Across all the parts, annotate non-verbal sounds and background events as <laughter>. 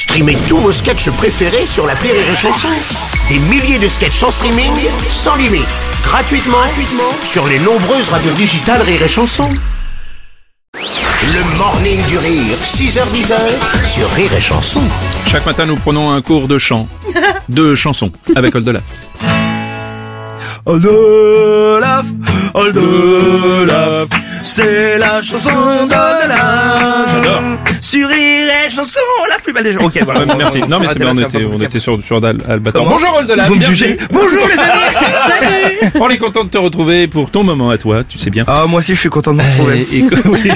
Streamez tous vos sketchs préférés sur la Rire et Chanson. Des milliers de sketchs en streaming, sans limite, gratuitement, gratuitement sur les nombreuses radios digitales Rire et Chanson. Le morning du rire, 6h10 sur Rire et Chanson. Chaque matin, nous prenons un cours de chant, <laughs> de chansons, avec Oldelaf. Oldelaf, Oldelaf, c'est la chanson d'Oldelaf. J'adore. Sur et chanson, la plus belle des gens. Ok, voilà. Ouais, merci. Non, mais c'est bien, on était, on était sur, sur Al- Albator. Bonjour Oldelaf. Vous me jugez Bonjour les amis <laughs> On est content de te retrouver pour ton moment à toi, tu sais bien. Ah, moi aussi je suis content de me retrouver. Et- et que- oui.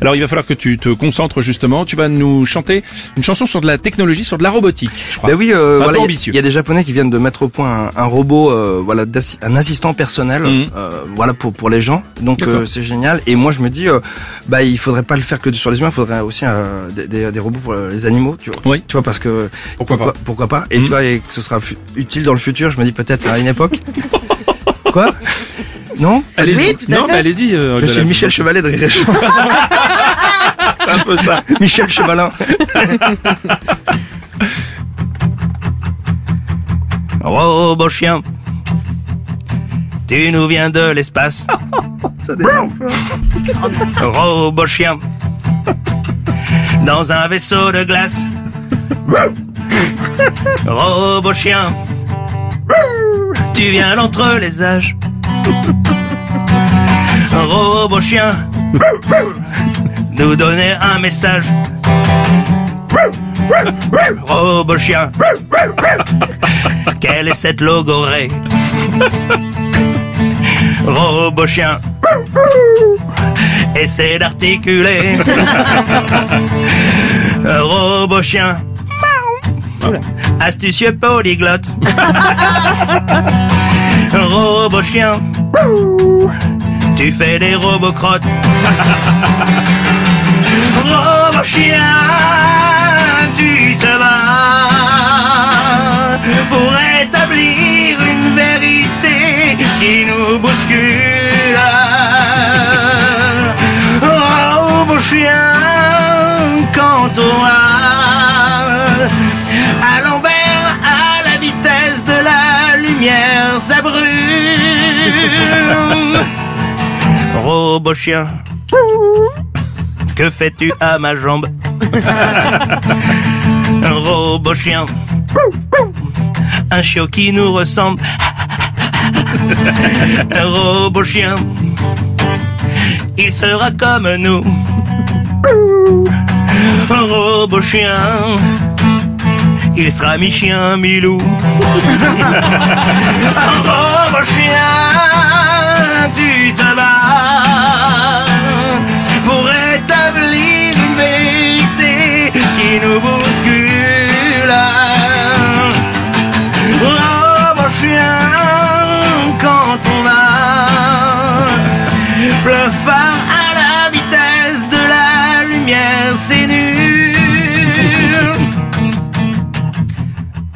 Alors il va falloir que tu te concentres justement. Tu vas nous chanter une chanson sur de la technologie, sur de la robotique, je crois. Ben oui, euh, C'est un voilà, il y a- ambitieux. il y, a des Japonais qui viennent de mettre au point un, un robot, euh, voilà, un assistant personnel, Mhm. euh, voilà pour pour les gens. Donc euh, c'est génial. Et moi je me dis, euh, bah il faudrait pas le faire que sur les humains, il faudrait aussi euh, des, des, des robots pour les animaux, tu vois. Oui. Tu vois parce que Pourquoi pas pourquoi pas Et Mhm. tu vois et que ce sera utile dans le futur. Je me dis peut-être à une époque. <laughs> Quoi? Non? Allez-y. non, mais allez-y. euh, Je suis. Michel Chevalet de Rire et Chanson. <laughs> C'est un peu ça. Michel Chevalin. <laughs> Robot chien, tu nous viens de l'espace. Robot chien, dans un vaisseau de glace. <laughs> Robot chien, tu viens d'entre les âges. Robot chien, nous donner un message. Robot chien, quelle est cette logorée Robot chien, essaie d'articuler. <laughs> Robot chien, astucieux polyglotte. <laughs> Robot chien, tu fais des robots crottes. <laughs> Robot chien, Robot chien. Que fais-tu à ma jambe? Un robot chien. Un chiot qui nous ressemble. Un robot chien. Il sera comme nous. Un robot chien. Il sera mi-chien, mi-loup. Un robot chien. Tu te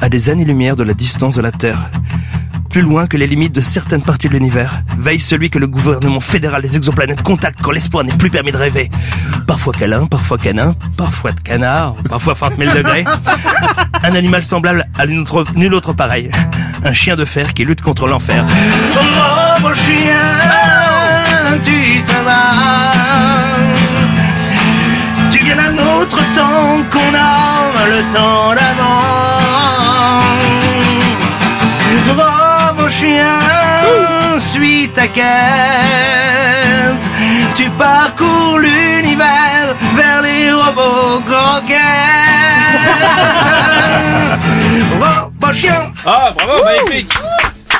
À des années-lumière de la distance de la Terre, plus loin que les limites de certaines parties de l'univers, veille celui que le gouvernement fédéral des exoplanètes contacte quand l'espoir n'est plus permis de rêver. Parfois câlin, parfois canin, parfois de canard, parfois 30 000 degrés. Un animal semblable à nul autre, pareil. Un chien de fer qui lutte contre l'enfer. Robot chien, tu te vas. Tu viens d'un autre temps qu'on a le temps Tu parcours l'univers vers les robots croquettes. <laughs> Robot chien. Ah, bravo, magnifique.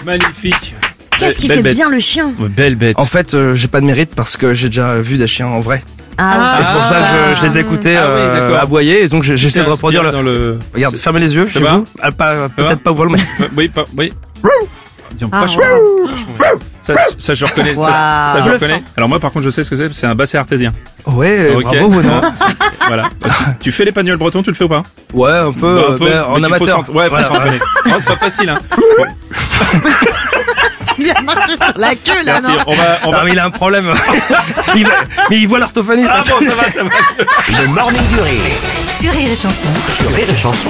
Magnifique. Qu'est-ce qui fait bête. bien le chien Belle bête. En fait, euh, j'ai pas de mérite parce que j'ai déjà vu des chiens en vrai. Ah, Et c'est pour ça que je, je les écoutais Ah euh, aboyer et donc je- j'essaie de reproduire le. dans le. Regarde, fermez les yeux Ça chez va vous. Ah, pas, peut-être pas vous, mais. Ouais, <laughs> Oui, pas, oui. Disons, Ah. Ça, je reconnais. Ça, je reconnais. Alors moi, par contre, je sais ce que c'est. C'est un basset artésien. Ouais, okay. bravo, voilà. Tu fais les pagnoles bretons, tu le fais ou pas? Ouais, un peu. Bah, un peu bah, en amateur. Ouais, ouais. oh, c'est pas facile. Hein. <laughs> Ouais. marqué sur la queue là, non on va, on va... Mais il a un problème. <laughs> il va... Mais il voit l'orthophoniste. Ah bon, ça va, ça va. Le morning du rire. Sur Rire et Chanson. Sur Rire et Chanson.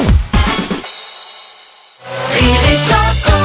Rire et Chanson.